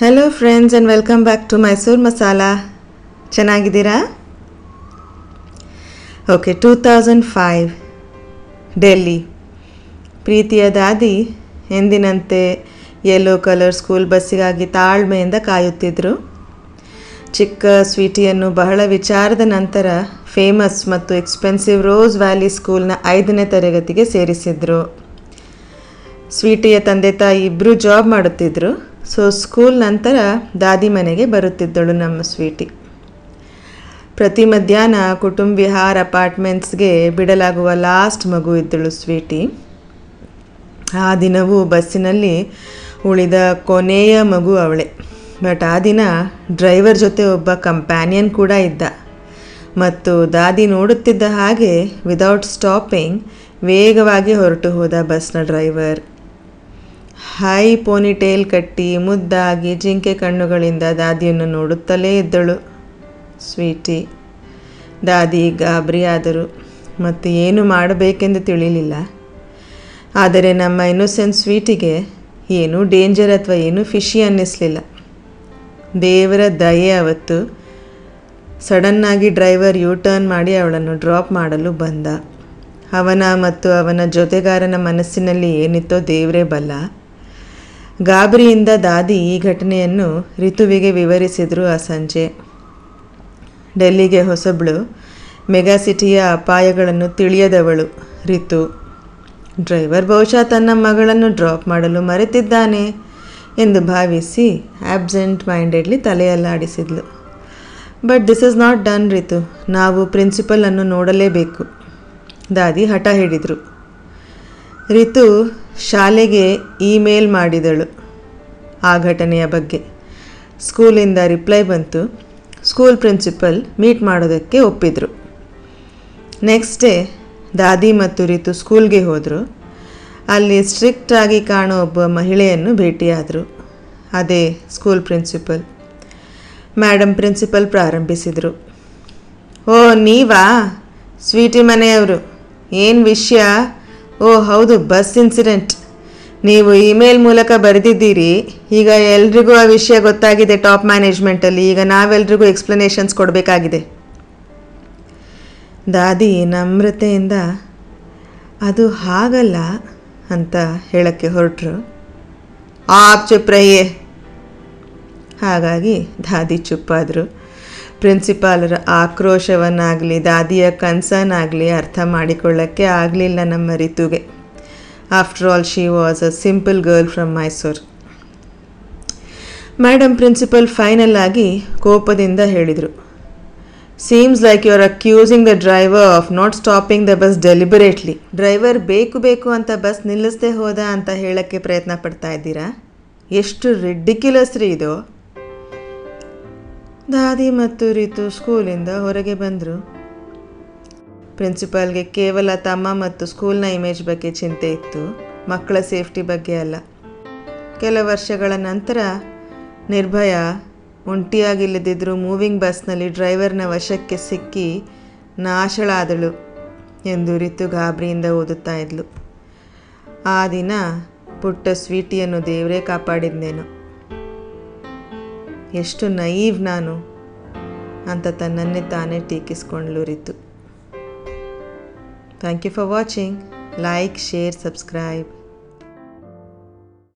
Hello friends and welcome back to Mysuru masala ಚೆನ್ನಾಗಿದ್ದೀರಾ? Okay two thousand five Delhi ಪ್ರೀತಿಯ ದಾದಿ, ಎಂದಿನಂತೆ yellow colour school ಬಸ್ಸಿಗಾಗಿ ತಾಳ್ಮೆಯಿಂದ ಕಾಯುತ್ತಿದ್ದರು ಚಿಕ್ಕ ಸ್ವೀಟಿಯನ್ನು ಬಹಳ ವಿಚಾರದ ನಂತರ ಫೇಮಸ್ ಮತ್ತು ಎಕ್ಸ್ಪೆನ್ಸಿವ್ ರೋಸ್ ವ್ಯಾಲಿ ಸ್ಕೂಲ್ನ ಐದನೇ ತರಗತಿಗೆ ಸೇರಿಸಿದ್ರು. ಸ್ವೀಟಿಯ ತಂದೆ ತಾಯಿ ಇಬ್ಬರು ಜಾಬ್ ಮಾಡುತ್ತಿದ್ದರು ಸೊ ಸ್ಕೂಲ್ ನಂತರ ದಾದಿ ಮನೆಗೆ ಬರುತ್ತಿದ್ದಳು ನಮ್ಮ ಸ್ವೀಟಿ. ಪ್ರತಿ ಮಧ್ಯಾಹ್ನ ಕುಟುಂಬ ವಿಹಾರ್ ಅಪಾರ್ಟ್ಮೆಂಟ್ಸ್ಗೆ ಬಿಡಲಾಗುವ ಲಾಸ್ಟ್ ಮಗು ಇದ್ದಳು ಸ್ವೀಟಿ. ಆ ದಿನವೂ ಬಸ್ಸಿನಲ್ಲಿ ಉಳಿದ ಕೊನೆಯ ಮಗು ಅವಳೆ. ಬಟ್ ಆ ದಿನ ಡ್ರೈವರ್ ಜೊತೆ ಒಬ್ಬ ಕಂಪ್ಯಾನಿಯನ್ ಕೂಡ ಇದ್ದ. ಮತ್ತು ದಾದಿ ನೋಡುತ್ತಿದ್ದ ಹಾಗೆ ವಿದೌಟ್ ಸ್ಟಾಪಿಂಗ್ ವೇಗವಾಗಿ ಹೊರಟು ಹೋದ ಬಸ್ನ ಡ್ರೈವರ್. ಹೈ ಪೋನಿಟೇಲ್ ಕಟ್ಟಿ ಮುದ್ದಾಗಿ ಜಿಂಕೆ ಕಣ್ಣುಗಳಿಂದ ದಾದಿಯನ್ನು ನೋಡುತ್ತಲೇ ಇದ್ದಳು. ಸ್ವೀಟಿ, ದಾದಿ ಗಾಬರಿಯಾದರು. ಮತ್ತು ಏನು ಮಾಡಬೇಕೆಂದು ತಿಳಿಯಲಿಲ್ಲ ಆದರೆ ನಮ್ಮ ಇನ್ನೊಸೆಂಟ್ ಸ್ವೀಟಿಗೆ ಏನೂ ಡೇಂಜರ್ ಅಥವಾ ಏನೂ ಫಿಶಿ ಅನ್ನಿಸಲಿಲ್ಲ. ದೇವರ ದಯೆ ಅವತ್ತು ಸಡನ್ನಾಗಿ ಡ್ರೈವರ್ ಯೂ ಟರ್ನ್ ಮಾಡಿ ಅವಳನ್ನು ಡ್ರಾಪ್ ಮಾಡಲು ಬಂದ. ಅವನ ಮತ್ತು ಅವನ ಜೊತೆಗಾರನ ಮನಸ್ಸಿನಲ್ಲಿ ಏನಿತ್ತೋ ದೇವರೇ ಬಲ್ಲ. ಗಾಬರಿಯಿಂದ ದಾದಿ ಈ ಘಟನೆಯನ್ನು ರಿತುವಿಗೆ ವಿವರಿಸಿದರು ಆ ಸಂಜೆ. ಡೆಲ್ಲಿಗೆ ಹೊಸಬಳು, ಮೆಗಾ ಸಿಟಿಯ ಅಪಾಯಗಳನ್ನು ತಿಳಿಯದವಳು ರಿತು. ಡ್ರೈವರ್ ಬಹುಶಃ ತನ್ನ ಮಗಳನ್ನು ಡ್ರಾಪ್ ಮಾಡಲು ಮರೆತಿದ್ದಾನೆ ಎಂದು ಭಾವಿಸಿ absent ಮೈಂಡೆಡ್ಲಿ ತಲೆಯಲ್ಲಾಡಿಸಿದ್ಲು. But this is not done Ritu, ನಾವು ಪ್ರಿನ್ಸಿಪಲನ್ನು ನೋಡಲೇಬೇಕು. ದಾದಿ ಹಠ ಹಿಡಿದರು. ರಿತು ಶಾಲೆಗೆ ಇಮೇಲ್ ಮಾಡಿದಳು ಆ ಘಟನೆಯ ಬಗ್ಗೆ. ಸ್ಕೂಲಿಂದ ರಿಪ್ಲೈ ಬಂತು. ಸ್ಕೂಲ್ ಪ್ರಿನ್ಸಿಪಲ್ ಮೀಟ್ ಮಾಡೋದಕ್ಕೆ ಒಪ್ಪಿದರು. ನೆಕ್ಸ್ಟ್ ಡೇ ದಾದಿ ಮತ್ತು ರಿತು ಸ್ಕೂಲ್ಗೆ ಹೋದರು. ಅಲ್ಲಿ ಸ್ಟ್ರಿಕ್ಟಾಗಿ ಕಾಣೋ ಒಬ್ಬ ಮಹಿಳೆಯನ್ನು ಭೇಟಿಯಾದರು. ಅದೇ ಸ್ಕೂಲ್ ಪ್ರಿನ್ಸಿಪಲ್. ಮೇಡಮ್ ಪ್ರಿನ್ಸಿಪಲ್ ಪ್ರಾರಂಭಿಸಿದರು. ಓ, ನೀವಾ? ಸ್ವೀಟಿ ಮನೆಯವರು. ಏನು ವಿಷಯ? ಓ ಹೌದು, ಬಸ್ ಇನ್ಸಿಡೆಂಟ್ ನೀವು ಇಮೇಲ್ ಮೂಲಕ ಬರೆದಿದ್ದೀರಿ. ಈಗ ಎಲ್ರಿಗೂ ಆ ವಿಷಯ ಗೊತ್ತಾಗಿದೆ ಟಾಪ್ ಮ್ಯಾನೇಜ್ಮೆಂಟಲ್ಲಿ ಈಗ ನಾವೆಲ್ರಿಗೂ ಎಕ್ಸ್ಪ್ಲನೇಷನ್ಸ್ ಕೊಡಬೇಕಾಗಿದೆ. ದಾದಿ ನಮ್ರತೆಯಿಂದ ಅದು ಹಾಗಲ್ಲ ಅಂತ ಹೇಳಕ್ಕೆ ಹೊರಟರು. ಆಪ್ ಚುಪ್ರಯ್ಯೆ ಹಾಗಾಗಿ ದಾದಿ ಚುಪ್ಪಾದರು. ಪ್ರಿನ್ಸಿಪಾಲರ ಆಕ್ರೋಶವನ್ನಾಗಲಿ, ದಾದಿಯ ಕನ್ಸರ್ನ್ ಆಗಲಿ ಅರ್ಥ ಮಾಡಿಕೊಳ್ಳೋಕ್ಕೆ ಆಗಲಿಲ್ಲ ನಮ್ಮ ರಿತುಗೆ. After all she was a simple girl from Mysuru madam principal final ಆಗಿ ಕೋಪದಿಂದ ಹೇಳಿದರು. Seems like you are accusing the driver of not stopping the bus deliberately driver ಬೇಕು ಬೇಕು ಅಂತ ಬಸ್ ನಿಲ್ಲಿಸದೆ ಹೋದ ಅಂತ ಹೇಳೋಕ್ಕೆ ಪ್ರಯತ್ನ ಪಡ್ತಾ ಇದ್ದೀರಾ? ಎಷ್ಟು ರಿಡ್ಡಿಕ್ಯುಲಸ್ ರೀ ಇದು. ದಾದಿ ಮತ್ತು ರಿತು ಸ್ಕೂಲಿಂದ ಹೊರಗೆ ಬಂದರು. ಪ್ರಿನ್ಸಿಪಾಲ್ಗೆ ಕೇವಲ ತಮ್ಮ ಮತ್ತು ಸ್ಕೂಲ್ನ ಇಮೇಜ್ ಬಗ್ಗೆ ಚಿಂತೆ ಇತ್ತು. ಮಕ್ಕಳ ಸೇಫ್ಟಿ ಬಗ್ಗೆ ಅಲ್ಲ. ಕೆಲ ವರ್ಷಗಳ ನಂತರ ನಿರ್ಭಯ ಒಂಟಿಯಾಗಿಲ್ಲದಿದ್ದರೂ ಮೂವಿಂಗ್ ಬಸ್ನಲ್ಲಿ ಡ್ರೈವರ್ನ ವಶಕ್ಕೆ ಸಿಕ್ಕಿ ನಾಶಳಾದಳು ಎಂದು ರಿತು ಗಾಬರಿಯಿಂದ ಓದುತ್ತಾ ಇದ್ಲು. ಆ ದಿನ ಪುಟ್ಟ ಸ್ವೀಟಿಯನ್ನು ದೇವರೇ ಕಾಪಾಡಿದ್ನೇನು. ಎಷ್ಟು ನೈವ್ ನಾನು ಅಂತ ತನ್ನನ್ನೇ ತಾನೇ ಟೀಕಿಸ್ಕೊಂಡ್ಲು Ritu thank you for watching like share subscribe